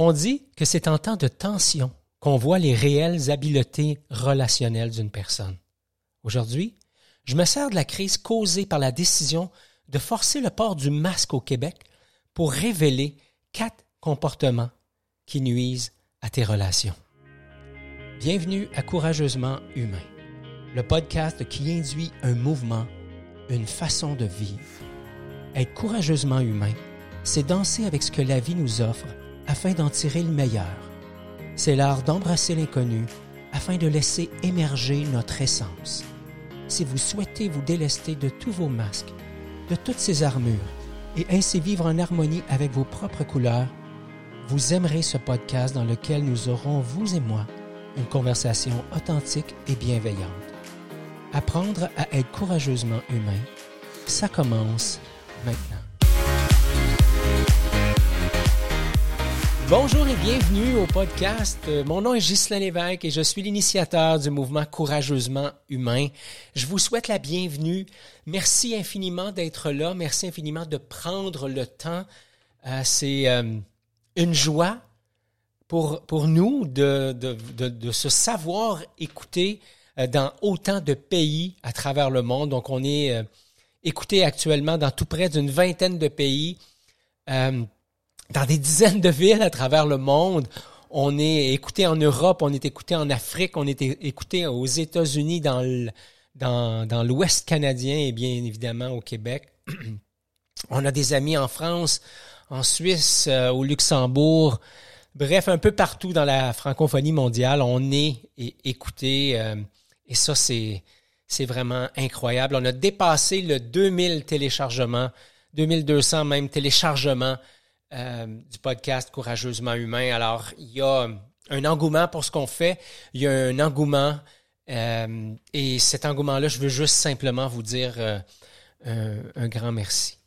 On dit que c'est en temps de tension qu'on voit les réelles habiletés relationnelles d'une personne. Aujourd'hui, je me sers de la crise causée par la décision de forcer le port du masque au Québec pour révéler quatre comportements qui nuisent à tes relations. Bienvenue à Courageusement Humain, le podcast qui induit un mouvement, une façon de vivre. Être courageusement humain, c'est danser avec ce que la vie nous offre afin d'en tirer le meilleur. C'est l'art d'embrasser l'inconnu afin de laisser émerger notre essence. Si vous souhaitez vous délester de tous vos masques, de toutes ces armures, et ainsi vivre en harmonie avec vos propres couleurs, vous aimerez ce podcast dans lequel nous aurons, vous et moi, une conversation authentique et bienveillante. Apprendre à être courageusement humain, ça commence maintenant. Bonjour et bienvenue au podcast. Mon nom est Ghislain Lévesque et je suis l'initiateur du mouvement Courageusement Humain. Je vous souhaite la bienvenue. Merci infiniment d'être là. Merci infiniment de prendre le temps. Euh, c'est euh, une joie pour, nous de, se savoir écouter euh, dans autant de pays à travers le monde. Donc, on est écouté actuellement dans tout près d'une vingtaine de pays dans des dizaines de villes à travers le monde. On est écouté en Europe, on est écouté en Afrique, on est écouté aux États-Unis, dans l'Ouest canadien et bien évidemment au Québec. on a des amis en France, en Suisse, euh, au Luxembourg. Bref, un peu partout dans la francophonie mondiale, on est écouté. Euh, et ça, c'est, c'est vraiment incroyable. On a dépassé le 2000 téléchargements, 2200 même téléchargements euh, du podcast Courageusement Humain. Alors, il y a un engouement pour ce qu'on fait. Il y a un engouement. Euh, et cet engouement-là, je veux juste simplement vous dire euh, un, grand merci.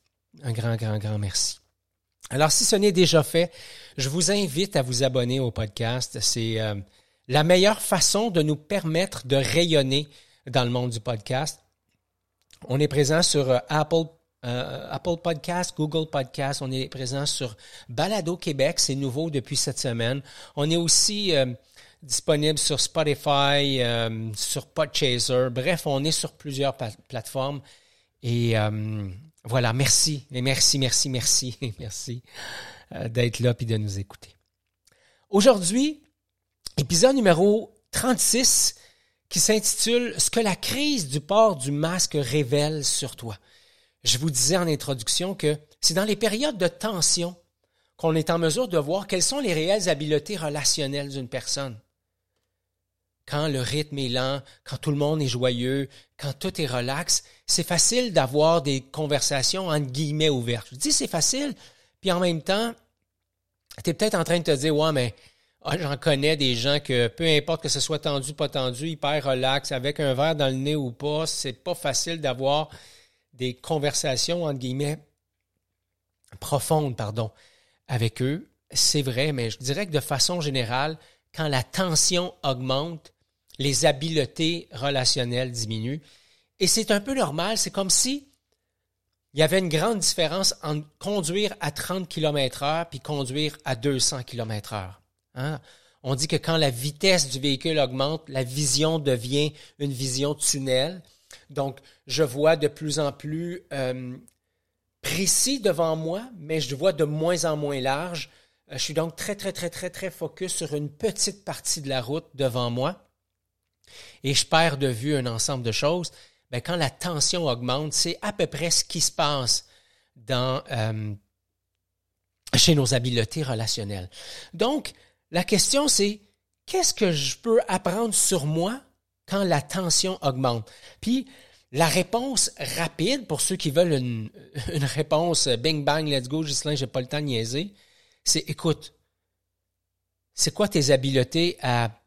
Un grand, grand, grand merci. Alors, si ce n'est déjà fait, je vous invite à vous abonner au podcast. C'est la meilleure façon de nous permettre de rayonner dans le monde du podcast. On est présent sur Apple euh, Apple Podcast, Google Podcast, on est présent sur Balado Québec, c'est nouveau depuis cette semaine. On est aussi euh, disponible sur Spotify, euh, sur Podchaser. Bref, on est sur plusieurs plateformes. Et voilà, merci, merci, merci, merci, merci d'être là et de nous écouter. Aujourd'hui, épisode numéro 36 qui s'intitule Ce que la crise du port du masque révèle sur toi. Je vous disais en introduction que c'est dans les périodes de tension qu'on est en mesure de voir quelles sont les réelles habiletés relationnelles d'une personne. Quand le rythme est lent, quand tout le monde est joyeux, quand tout est relax, c'est facile d'avoir des conversations entre guillemets ouvertes. Je dis c'est facile, puis en même temps, tu es peut-être en train de te dire, ouais, mais ah, j'en connais des gens que peu importe que ce soit tendu, pas tendu, hyper relax, avec un verre dans le nez ou pas, c'est pas facile d'avoir des conversations, entre guillemets, profondes, pardon, avec eux. C'est vrai, mais je dirais que de façon générale, quand la tension augmente, les habiletés relationnelles diminuent. Et c'est un peu normal, c'est comme si il y avait une grande différence entre conduire à 30 km heure puis conduire à 200 km heure. Hein? On dit que quand la vitesse du véhicule augmente, la vision devient une vision tunnel. Donc, je vois de plus en plus euh, précis devant moi, mais je vois de moins en moins large. Euh, je suis donc très, très, très, très, très focus sur une petite partie de la route devant moi et je perds de vue un ensemble de choses. Ben, quand la tension augmente, c'est à peu près ce qui se passe dans, euh, chez nos habiletés relationnelles. Donc, la question, c'est qu'est-ce que je peux apprendre sur moi quand la tension augmente. Puis la réponse rapide, pour ceux qui veulent une, réponse bing bang, let's go, Gislain, j'ai pas le temps de niaiser, c'est écoute, c'est quoi tes habiletés à,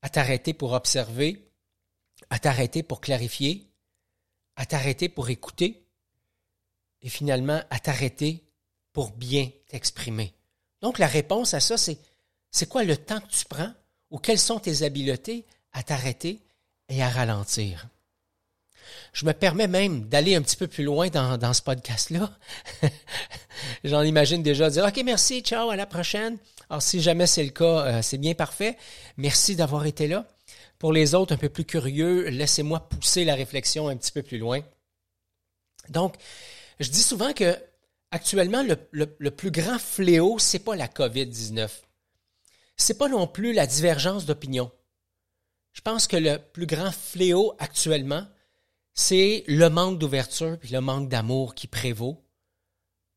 à t'arrêter pour observer, à t'arrêter pour clarifier, à t'arrêter pour écouter, et finalement à t'arrêter pour bien t'exprimer? Donc la réponse à ça, c'est c'est quoi le temps que tu prends ou quelles sont tes habiletés à t'arrêter et à ralentir. Je me permets même d'aller un petit peu plus loin dans, ce podcast-là. J'en imagine déjà dire OK, merci, ciao, à la prochaine. Alors, si jamais c'est le cas, euh, c'est bien parfait. Merci d'avoir été là. Pour les autres un peu plus curieux, laissez-moi pousser la réflexion un petit peu plus loin. Donc, je dis souvent que actuellement, le, le plus grand fléau, c'est pas la COVID-19. C'est pas non plus la divergence d'opinion. Je pense que le plus grand fléau actuellement, c'est le manque d'ouverture et le manque d'amour qui prévaut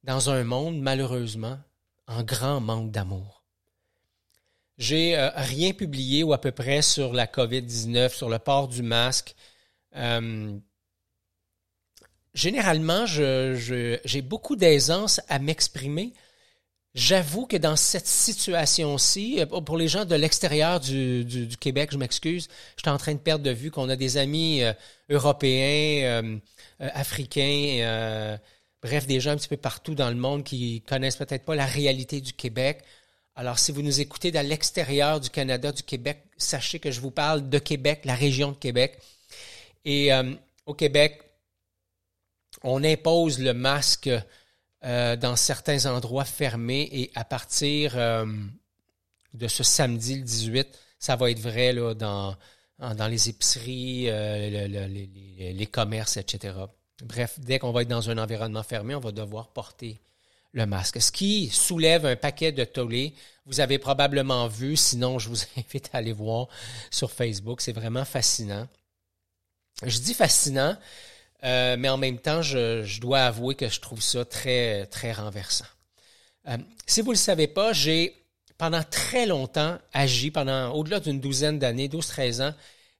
dans un monde, malheureusement, en grand manque d'amour. J'ai euh, rien publié ou à peu près sur la COVID-19, sur le port du masque. Euh, généralement, j'ai beaucoup d'aisance à m'exprimer J'avoue que dans cette situation-ci, euh, pour les gens de l'extérieur du, Québec, je m'excuse, je suis en train de perdre de vue qu'on a des amis euh, européens, euh, africains, bref, des gens un petit peu partout dans le monde qui connaissent peut-être pas la réalité du Québec. Alors, si vous nous écoutez dans l'extérieur du Canada, du Québec, sachez que je vous parle de Québec, la région de Québec. Et au Québec, on impose le masque euh, dans certains endroits fermés et à partir euh, de ce samedi le 18, ça va être vrai là, dans, dans les épiceries, euh, les, commerces, etc. Bref, dès qu'on va être dans un environnement fermé, on va devoir porter le masque. Ce qui soulève un paquet de tollés. Vous avez probablement vu, sinon je vous invite à aller voir sur Facebook. C'est vraiment fascinant. Je dis fascinant euh, mais en même temps, je, dois avouer que je trouve ça très, très renversant. Euh, si vous ne le savez pas, j'ai pendant très longtemps agi, pendant au-delà d'une douzaine d'années, 12-13 ans,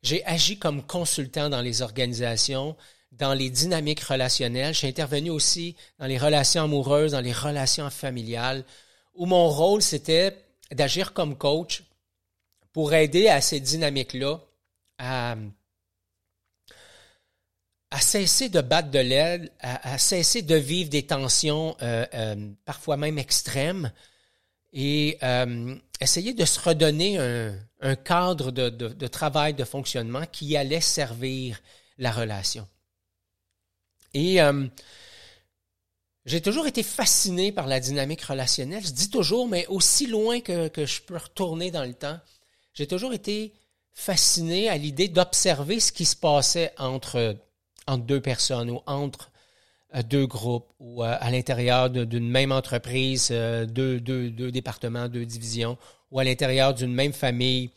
j'ai agi comme consultant dans les organisations, dans les dynamiques relationnelles. J'ai intervenu aussi dans les relations amoureuses, dans les relations familiales, où mon rôle, c'était d'agir comme coach pour aider à ces dynamiques-là à à cesser de battre de l'aile, à, cesser de vivre des tensions euh, euh, parfois même extrêmes et euh, essayer de se redonner un, cadre de, de, travail, de fonctionnement qui allait servir la relation. Et j'ai toujours été fasciné par la dynamique relationnelle. Je dis toujours, mais aussi loin que, que je peux retourner dans le temps, j'ai toujours été fasciné à l'idée d'observer ce qui se passait entre entre deux personnes ou entre euh, deux groupes ou euh, à l'intérieur d'une même entreprise, euh, deux, deux, deux, départements, deux divisions, ou à l'intérieur d'une même famille,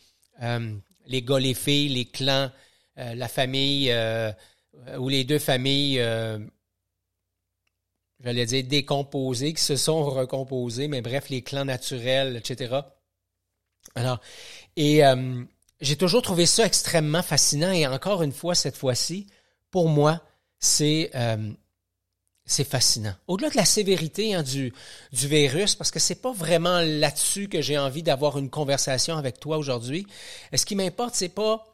les gars, les filles, les clans, la famille ou les deux familles, j'allais dire décomposées, qui se sont recomposées, mais bref, les clans naturels, etc. Alors, et j'ai toujours trouvé ça extrêmement fascinant et encore une fois, cette fois-ci, pour moi, c'est euh, c'est fascinant. Au-delà de la sévérité hein, du, du virus, parce que c'est pas vraiment là-dessus que j'ai envie d'avoir une conversation avec toi aujourd'hui. Ce qui m'importe, c'est pas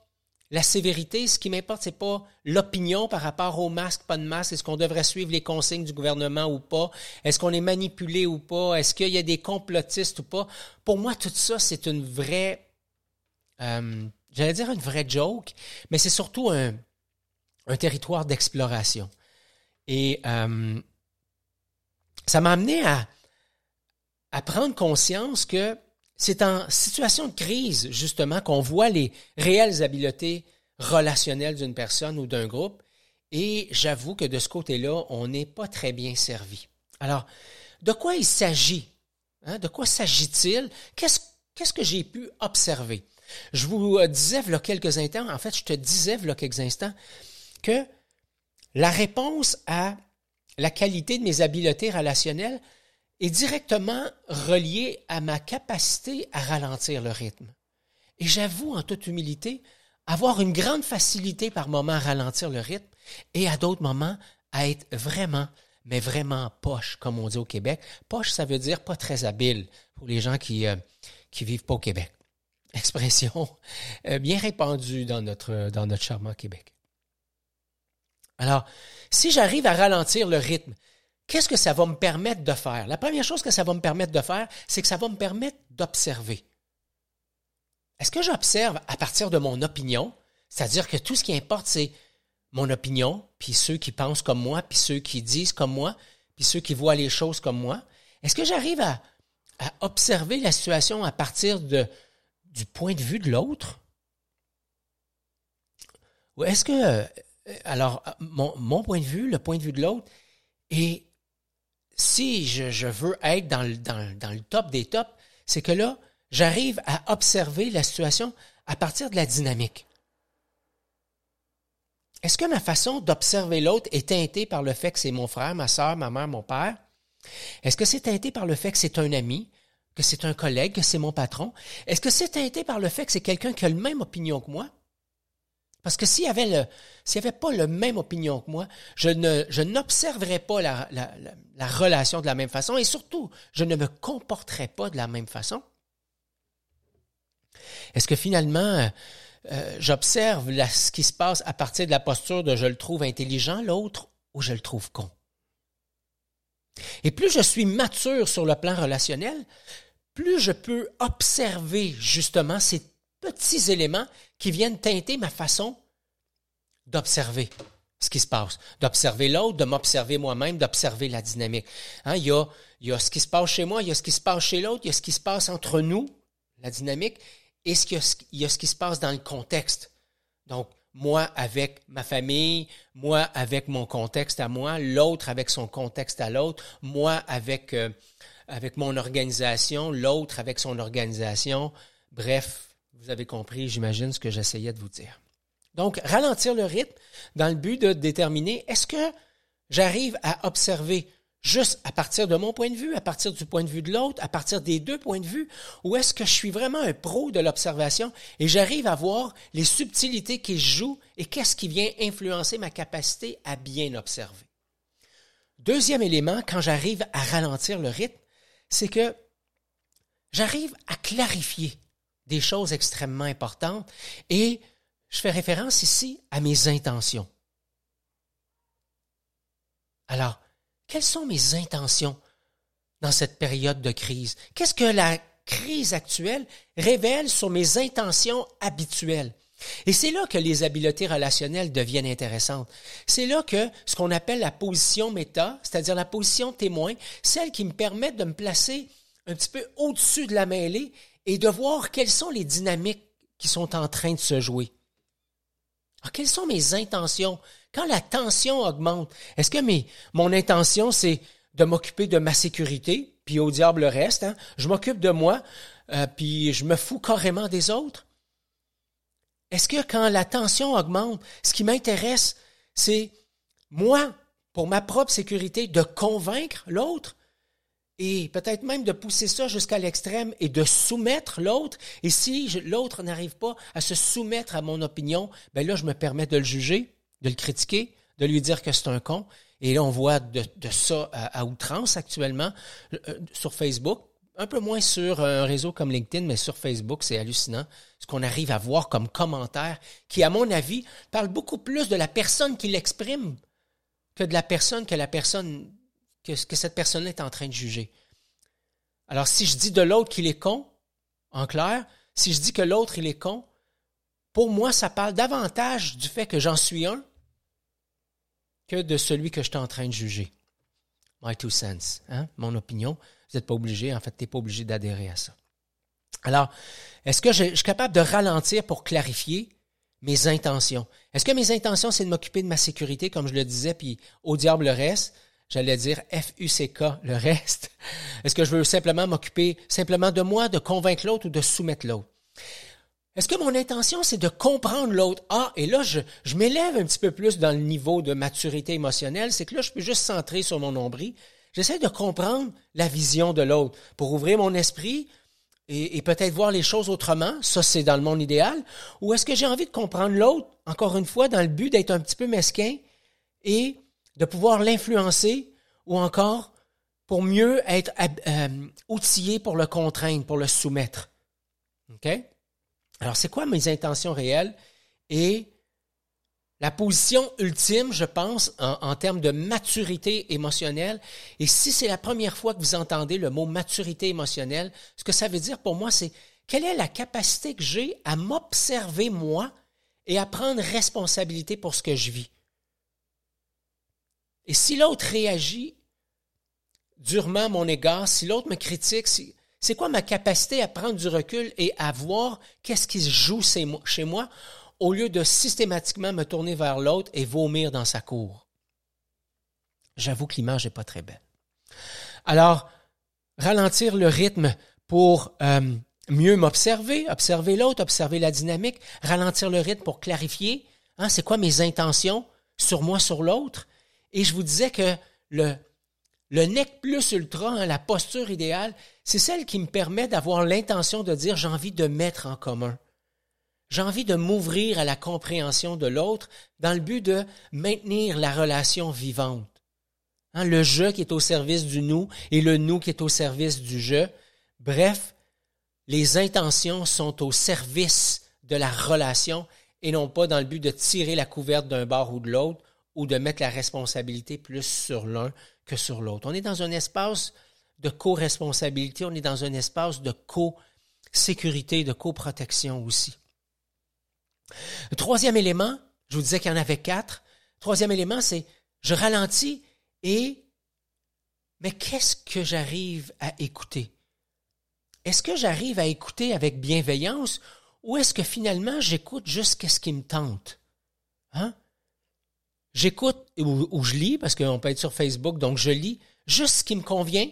la sévérité, ce qui m'importe, c'est pas l'opinion par rapport au masque, pas de masque. Est-ce qu'on devrait suivre les consignes du gouvernement ou pas? Est-ce qu'on est manipulé ou pas? Est-ce qu'il y a des complotistes ou pas? Pour moi, tout ça, c'est une vraie, euh, j'allais dire une vraie joke, mais c'est surtout un, un territoire d'exploration. Et euh, ça m'a amené à, prendre conscience que c'est en situation de crise, justement, qu'on voit les réelles habiletés relationnelles d'une personne ou d'un groupe. Et j'avoue que de ce côté-là, on n'est pas très bien servi. Alors, de quoi il s'agit? Hein? De quoi s'agit-il? Qu'est-ce, que j'ai pu observer? Je vous disais, il y a quelques instants, en fait, je te disais, il y a quelques instants, que la réponse à la qualité de mes habiletés relationnelles est directement reliée à ma capacité à ralentir le rythme. Et j'avoue en toute humilité avoir une grande facilité par moments à ralentir le rythme et à d'autres moments à être vraiment, mais vraiment poche, comme on dit au Québec. Poche, ça veut dire pas très habile pour les gens qui euh, qui vivent pas au Québec. Expression euh, bien répandue dans notre dans notre charmant Québec. Alors, si j'arrive à ralentir le rythme, qu'est-ce que ça va me permettre de faire? La première chose que ça va me permettre de faire, c'est que ça va me permettre d'observer. Est-ce que j'observe à partir de mon opinion? C'est-à-dire que tout ce qui importe, c'est mon opinion, puis ceux qui pensent comme moi, puis ceux qui disent comme moi, puis ceux qui voient les choses comme moi? Est-ce que j'arrive à, observer la situation à partir du point de vue de l'autre? Ou est-ce que, alors, mon, mon, point de vue, le point de vue de l'autre, et si je, veux être dans le, dans, dans le top des tops, c'est que là, j'arrive à observer la situation à partir de la dynamique. Est-ce que ma façon d'observer l'autre est teintée par le fait que c'est mon frère, ma soeur, ma mère, mon père? Est-ce que c'est teinté par le fait que c'est un ami, que c'est un collègue, que c'est mon patron? Est-ce que c'est teinté par le fait que c'est quelqu'un qui a la même opinion que moi? Parce que s'il avait avait pas la même opinion que moi, je ne, je n'observerais pas la, la, la, relation de la même façon et surtout, je ne me comporterais pas de la même façon. Est-ce que finalement, euh, j'observe ce qui se passe à partir de la posture de je le trouve intelligent, l'autre, ou je le trouve con? Et plus je suis mature sur le plan relationnel, plus je peux observer justement ces petits éléments qui viennent teinter ma façon d'observer ce qui se passe, d'observer l'autre, de m'observer moi-même, d'observer la dynamique. Hein, il, y a, il y a ce qui se passe chez moi, il y a ce qui se passe chez l'autre, il y a ce qui se passe entre nous, la dynamique, et ce qu'il y, a ce qui se passe dans le contexte. Donc, moi avec ma famille, moi avec mon contexte à moi, l'autre avec son contexte à l'autre, moi avec, euh, avec mon organisation, l'autre avec son organisation. Bref, vous avez compris, j'imagine, ce que j'essayais de vous dire. Donc, ralentir le rythme dans le but de déterminer est-ce que j'arrive à observer juste à partir de mon point de vue, à partir du point de vue de l'autre, à partir des deux points de vue, ou est-ce que je suis vraiment un pro de l'observation et j'arrive à voir les subtilités qui se jouent et qu'est-ce qui vient influencer ma capacité à bien observer? Deuxième élément, quand j'arrive à ralentir le rythme, c'est que j'arrive à clarifier des choses extrêmement importantes et je fais référence ici à mes intentions. Alors, quelles sont mes intentions dans cette période de crise? Qu'est-ce que la crise actuelle révèle sur mes intentions habituelles? Et c'est là que les habiletés relationnelles deviennent intéressantes. C'est là que ce qu'on appelle la position méta, c'est-à-dire la position témoin, celle qui me permet de me placer un petit peu au-dessus de la mêlée et de voir quelles sont les dynamiques qui sont en train de se jouer. Alors, quelles sont mes intentions? Quand la tension augmente, est-ce que mes, mon intention, c'est de m'occuper de ma sécurité, puis au diable le reste, hein? je m'occupe de moi, euh, puis je me fous carrément des autres? Est-ce que quand la tension augmente, ce qui m'intéresse, c'est moi, pour ma propre sécurité, de convaincre l'autre? Et peut-être même de pousser ça jusqu'à l'extrême et de soumettre l'autre. Et si l'autre n'arrive pas à se soumettre à mon opinion, ben là, je me permets de le juger, de le critiquer, de lui dire que c'est un con. Et là, on voit de, ça à, outrance actuellement euh, euh, sur Facebook. Un peu moins sur un réseau comme LinkedIn, mais sur Facebook, c'est hallucinant ce qu'on arrive à voir comme commentaire qui, à mon avis, parle beaucoup plus de la personne qui l'exprime que de la personne que la personne que, cette personne est en train de juger. Alors, si je dis de l'autre qu'il est con, en clair, si je dis que l'autre il est con, pour moi, ça parle davantage du fait que j'en suis un que de celui que je suis en train de juger. My two cents, hein? mon opinion. Vous n'êtes pas obligé, en fait, tu n'es pas obligé d'adhérer à ça. Alors, est-ce que je, suis capable de ralentir pour clarifier mes intentions? Est-ce que mes intentions, c'est de m'occuper de ma sécurité, comme je le disais, puis au diable le reste? J'allais dire F-U-C-K, le reste. Est-ce que je veux simplement m'occuper simplement de moi, de convaincre l'autre ou de soumettre l'autre? Est-ce que mon intention, c'est de comprendre l'autre? Ah, et là, je, je m'élève un petit peu plus dans le niveau de maturité émotionnelle, c'est que là, je peux juste centrer sur mon nombril. J'essaie de comprendre la vision de l'autre pour ouvrir mon esprit et, et peut-être voir les choses autrement. Ça, c'est dans le monde idéal. Ou est-ce que j'ai envie de comprendre l'autre, encore une fois, dans le but d'être un petit peu mesquin et de pouvoir l'influencer ou encore pour mieux être euh, outillé pour le contraindre, pour le soumettre. OK? Alors, c'est quoi mes intentions réelles? Et la position ultime, je pense, en, en termes de maturité émotionnelle, et si c'est la première fois que vous entendez le mot maturité émotionnelle, ce que ça veut dire pour moi, c'est quelle est la capacité que j'ai à m'observer moi et à prendre responsabilité pour ce que je vis? Et si l'autre réagit durement à mon égard, si l'autre me critique, c'est quoi ma capacité à prendre du recul et à voir qu'est-ce qui se joue chez moi au lieu de systématiquement me tourner vers l'autre et vomir dans sa cour? J'avoue que l'image n'est pas très belle. Alors, ralentir le rythme pour euh, mieux m'observer, observer l'autre, observer la dynamique, ralentir le rythme pour clarifier, hein, c'est quoi mes intentions sur moi, sur l'autre. Et je vous disais que le, le nec plus ultra, hein, la posture idéale, c'est celle qui me permet d'avoir l'intention de dire j'ai envie de mettre en commun. J'ai envie de m'ouvrir à la compréhension de l'autre dans le but de maintenir la relation vivante. Hein, le je qui est au service du nous et le nous qui est au service du je. Bref, les intentions sont au service de la relation et non pas dans le but de tirer la couverte d'un bord ou de l'autre ou de mettre la responsabilité plus sur l'un que sur l'autre. On est dans un espace de co-responsabilité, on est dans un espace de co-sécurité, de co-protection aussi. Troisième élément, je vous disais qu'il y en avait quatre. Troisième élément, c'est je ralentis et mais qu'est-ce que j'arrive à écouter? Est-ce que j'arrive à écouter avec bienveillance ou est-ce que finalement j'écoute juste ce qui me tente? Hein? J'écoute ou, je lis, parce qu'on peut être sur Facebook, donc je lis juste ce qui me convient,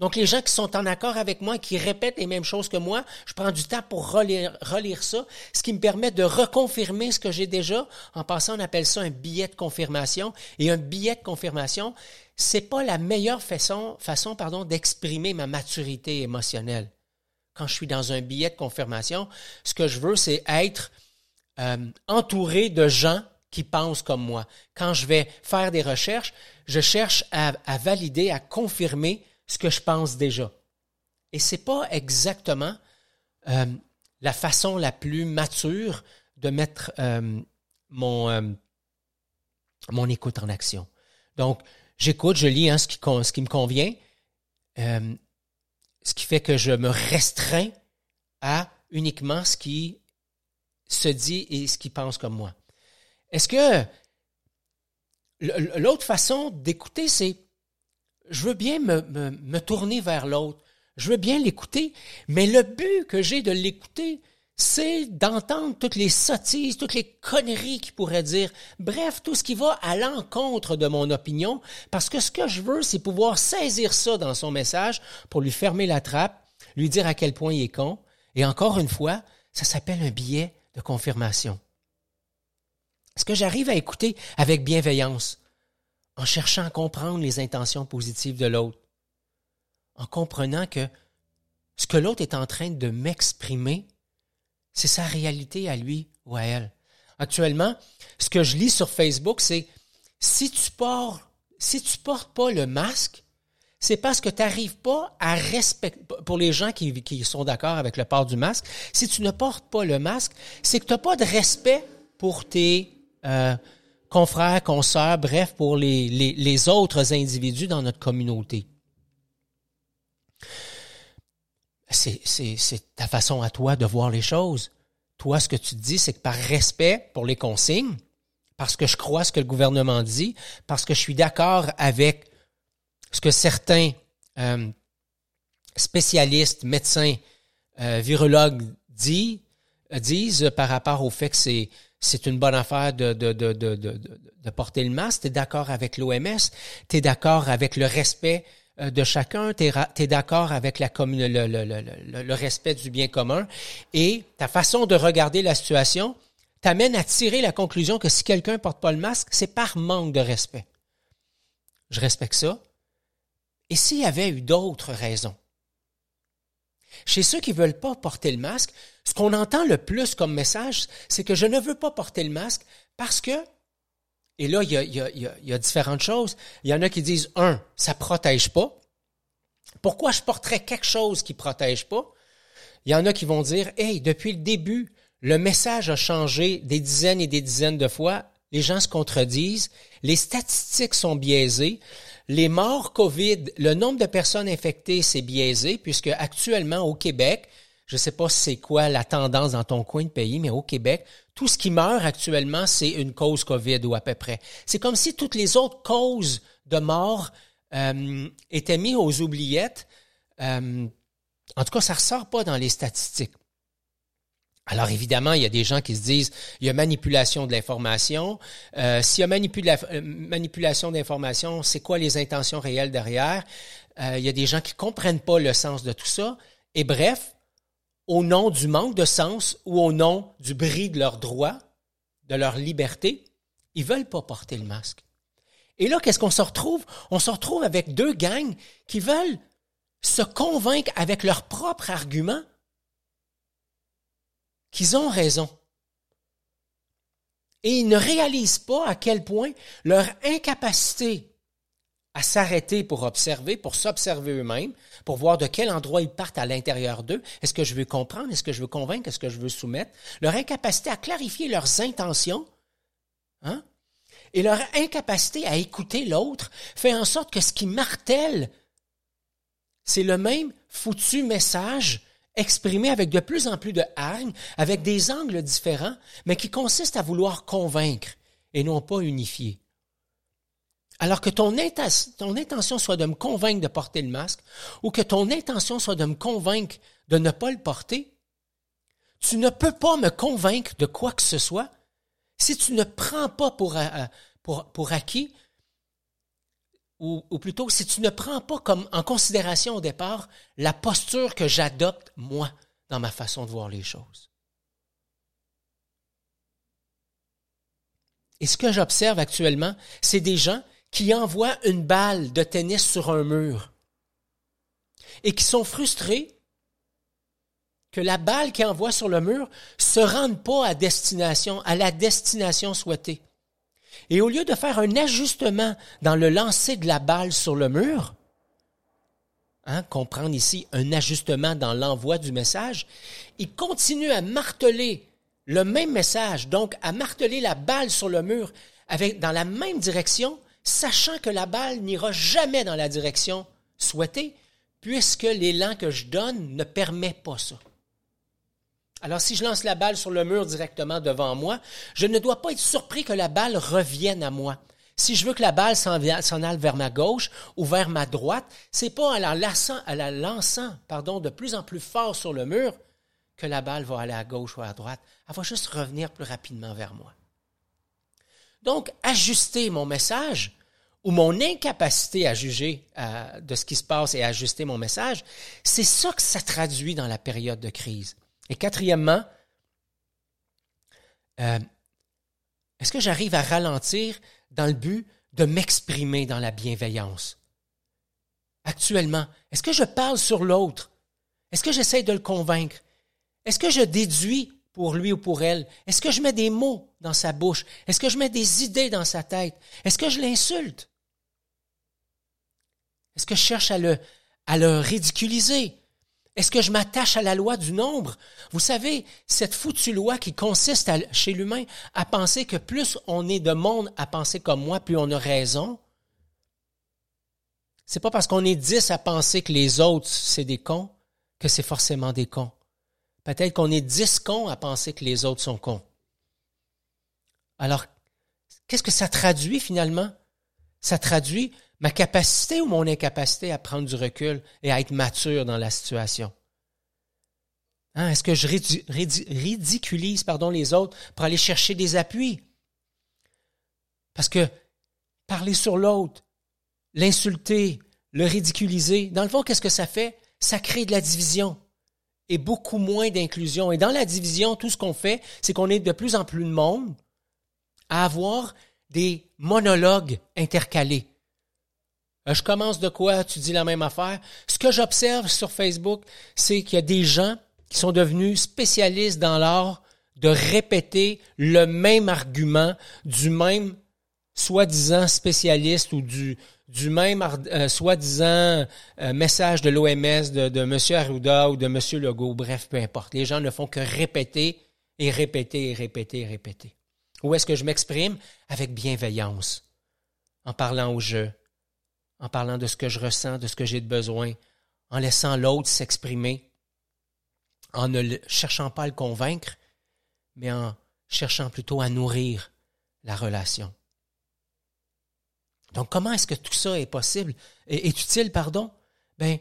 donc, les gens qui sont en accord avec moi, qui répètent les mêmes choses que moi, je prends du temps pour relire, relire ça, ce qui me permet de reconfirmer ce que j'ai déjà. En passant, on appelle ça un billet de confirmation. Et un billet de confirmation, c'est pas la meilleure façon, façon pardon, d'exprimer ma maturité émotionnelle. Quand je suis dans un billet de confirmation, ce que je veux, c'est être euh, entouré de gens qui pensent comme moi. Quand je vais faire des recherches, je cherche à, valider, à confirmer ce que je pense déjà. Et c'est pas exactement euh, la façon la plus mature de mettre euh, mon, euh, mon écoute en action. Donc, j'écoute, je lis hein, ce, ce qui me convient, ce qui fait que je me restreins à uniquement ce qui se dit et ce qui pense comme moi. Est-ce que l'autre façon d'écouter, c'est je veux bien me, tourner vers l'autre. Je veux bien l'écouter, mais le but que j'ai de l'écouter, c'est d'entendre toutes les sottises, toutes les conneries qu'il pourrait dire. Bref, tout ce qui va à l'encontre de mon opinion, parce que ce que je veux, c'est pouvoir saisir ça dans son message pour lui fermer la trappe, lui dire à quel point il est con. Et encore une fois, ça s'appelle un billet de confirmation. Est-ce que j'arrive à écouter avec bienveillance? en cherchant à comprendre les intentions positives de l'autre, en comprenant que ce que l'autre est en train de m'exprimer, c'est sa réalité à lui ou à elle. Actuellement, ce que je lis sur Facebook, c'est si tu portes, si tu portes pas le masque, c'est parce que tu n'arrives pas à respecter, pour les gens qui, qui sont d'accord avec le port du masque, si tu ne portes pas le masque, c'est que tu n'as pas de respect pour tes, euh, confrères, consoeurs, bref, pour les, autres individus dans notre communauté. C'est ta façon à toi de voir les choses. Toi, ce que tu dis, c'est que par respect pour les consignes, parce que je crois ce que le gouvernement dit, parce que je suis d'accord avec ce que certains euh, spécialistes, médecins, euh, virologues disent, disent par rapport au fait que c'est c'est une bonne affaire de, porter le masque, tu es d'accord avec l'OMS, tu es d'accord avec le respect euh, de chacun, tu es, d'accord avec le, le, respect du bien commun, et ta façon de regarder la situation t'amène à tirer la conclusion que si quelqu'un porte pas le masque, c'est par manque de respect. Je respecte ça. Et s'il y avait eu d'autres raisons? Chez ceux qui veulent pas porter le masque, ce qu'on entend le plus comme message, c'est que je ne veux pas porter le masque parce que, et là, il y a, différentes choses. Il y en a qui disent, un, ça protège pas. Pourquoi je porterais quelque chose qui protège pas? Il y en a qui vont dire, hey, depuis le début, le message a changé des dizaines et des dizaines de fois. Les gens se contredisent. Les statistiques sont biaisées. Les morts COVID, le nombre de personnes infectées, c'est biaisé puisque actuellement au Québec, Je ne sais pas c'est quoi la tendance dans ton coin de pays, mais au Québec, tout ce qui meurt actuellement, c'est une cause COVID ou à peu près. C'est comme si toutes les autres causes de mort euh, étaient mises aux oubliettes. Euh, en tout cas, ça ne ressort pas dans les statistiques. Alors évidemment, il y a des gens qui se disent il y a manipulation de l'information. Euh, S'il y a euh, manipulation d'information, c'est quoi les intentions réelles derrière? Euh, Il y a des gens qui comprennent pas le sens de tout ça. Et bref, au nom du manque de sens ou au nom du bris de leurs droits, de leur liberté, ils veulent pas porter le masque. Et là, qu'est-ce qu'on se retrouve? On se retrouve avec deux gangs qui veulent se convaincre avec leurs propres arguments qu'ils ont raison. Et ils ne réalisent pas à quel point leur incapacité à s'arrêter pour observer, pour s'observer eux-mêmes, pour voir de quel endroit ils partent à l'intérieur d'eux. Est-ce que je veux comprendre? Est-ce que je veux convaincre? Est-ce que je veux soumettre? Leur incapacité à clarifier leurs intentions, hein? Et leur incapacité à écouter l'autre fait en sorte que ce qui martèle, c'est le même foutu message exprimé avec de plus en plus de hargne, avec des angles différents, mais qui consiste à vouloir convaincre et non pas unifier. Alors que ton, ton, intention soit de me convaincre de porter le masque, ou que ton intention soit de me convaincre de ne pas le porter, tu ne peux pas me convaincre de quoi que ce soit si tu ne prends pas pour, euh, pour, pour acquis ou, plutôt si tu ne prends pas comme en considération au départ la posture que j'adopte moi dans ma façon de voir les choses. Et ce que j'observe actuellement, c'est des gens qui envoient une balle de tennis sur un mur et qui sont frustrés que la balle qu'ils envoient sur le mur se rende pas à destination, à la destination souhaitée. Et au lieu de faire un ajustement dans le lancer de la balle sur le mur, hein, comprendre ici un ajustement dans l'envoi du message, il continue à marteler le même message, donc à marteler la balle sur le mur avec, dans la même direction, sachant que la balle n'ira jamais dans la direction souhaitée, puisque l'élan que je donne ne permet pas ça. Alors si je lance la balle sur le mur directement devant moi, je ne dois pas être surpris que la balle revienne à moi. Si je veux que la balle s'en aille vers ma gauche ou vers ma droite, c'est pas en la lançant, la lançant pardon, de plus en plus fort sur le mur que la balle va aller à gauche ou à droite. Elle va juste revenir plus rapidement vers moi. Donc, ajuster mon message ou mon incapacité à juger euh, de ce qui se passe et ajuster mon message, c'est ça que ça traduit dans la période de crise. Et quatrièmement, euh, est-ce que j'arrive à ralentir dans le but de m'exprimer dans la bienveillance? Actuellement, est-ce que je parle sur l'autre? Est-ce que j'essaie de le convaincre? Est-ce que je déduis pour lui ou pour elle? Est-ce que je mets des mots dans sa bouche? Est-ce que je mets des idées dans sa tête? Est-ce que je l'insulte? Est-ce que je cherche à le, à le ridiculiser? Est-ce que je m'attache à la loi du nombre? Vous savez, cette foutue loi qui consiste chez l'humain à penser que plus on est de monde à penser comme moi, plus on a raison. C'est pas parce qu'on est dix à penser que les autres, c'est des cons, que c'est forcément des cons. Peut-être qu'on est dix cons à penser que les autres sont cons. Alors, qu'est-ce que ça traduit finalement? Ça traduit ma capacité ou mon incapacité à prendre du recul et à être mature dans la situation? Hein, est-ce que je ridiculise pardon, les autres pour aller chercher des appuis? Parce que parler sur l'autre, l'insulter, le ridiculiser, dans le fond, qu'est-ce que ça fait? Ça crée de la division et beaucoup moins d'inclusion. Et dans la division, tout ce qu'on fait, c'est qu'on est de plus en plus de monde à avoir des monologues intercalés. Euh, je commence de quoi? Tu dis la même affaire. Ce que j'observe sur Facebook, c'est qu'il y a des gens qui sont devenus spécialistes dans l'art de répéter le même argument du même soi-disant spécialiste ou du, du même euh, soi-disant euh, message de l'OMS, de, de M. Arruda ou de M. Legault, bref, peu importe. Les gens ne font que répéter et répéter et répéter et répéter. Où est-ce que je m'exprime? Avec bienveillance, en parlant au jeu, en parlant de ce que je ressens, de ce que j'ai de besoin, en laissant l'autre s'exprimer, en ne cherchant pas à le convaincre, mais en cherchant plutôt à nourrir la relation. Donc, comment est-ce que tout ça est possible, est, utile, pardon? Ben,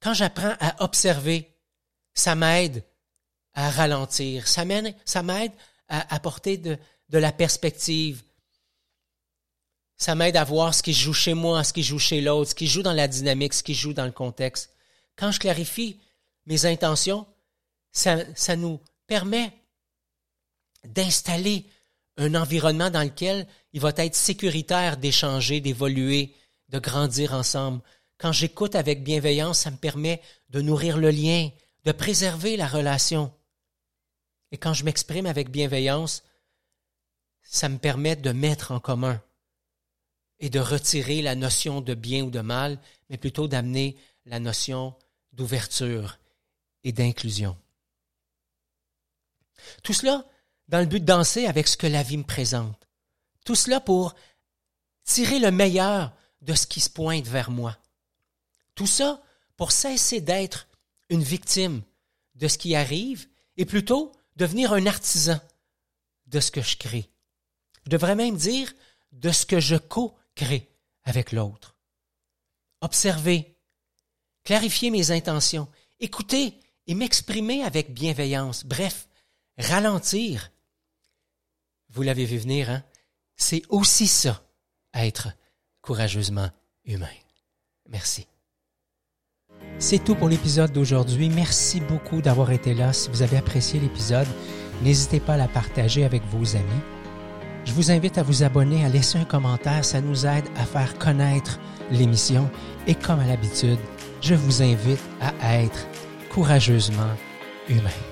quand j'apprends à observer, ça m'aide à ralentir, ça m'aide, à apporter de, la perspective. Ça m'aide à voir ce qui joue chez moi, ce qui joue chez l'autre, ce qui joue dans la dynamique, ce qui joue dans le contexte. Quand je clarifie mes intentions, ça nous permet d'installer un environnement dans lequel il va être sécuritaire d'échanger, d'évoluer, de grandir ensemble. Quand j'écoute avec bienveillance, ça me permet de nourrir le lien, de préserver la relation. Et quand je m'exprime avec bienveillance, ça me permet de mettre en commun et de retirer la notion de bien ou de mal, mais plutôt d'amener la notion d'ouverture et d'inclusion. Tout cela dans le but de danser avec ce que la vie me présente. Tout cela pour tirer le meilleur de ce qui se pointe vers moi. Tout ça pour cesser d'être une victime de ce qui arrive et plutôt devenir un artisan de ce que je crée. Je devrais même dire de ce que je co-crée avec l'autre. Observer, clarifier mes intentions, écouter et m'exprimer avec bienveillance. Bref, ralentir vous l'avez vu venir, hein? C'est aussi ça, être courageusement humain. Merci. C'est tout pour l'épisode d'aujourd'hui. Merci beaucoup d'avoir été là. Si vous avez apprécié l'épisode, n'hésitez pas à la partager avec vos amis. Je vous invite à vous abonner, à laisser un commentaire. Ça nous aide à faire connaître l'émission. Et comme à l'habitude, je vous invite à être courageusement humain.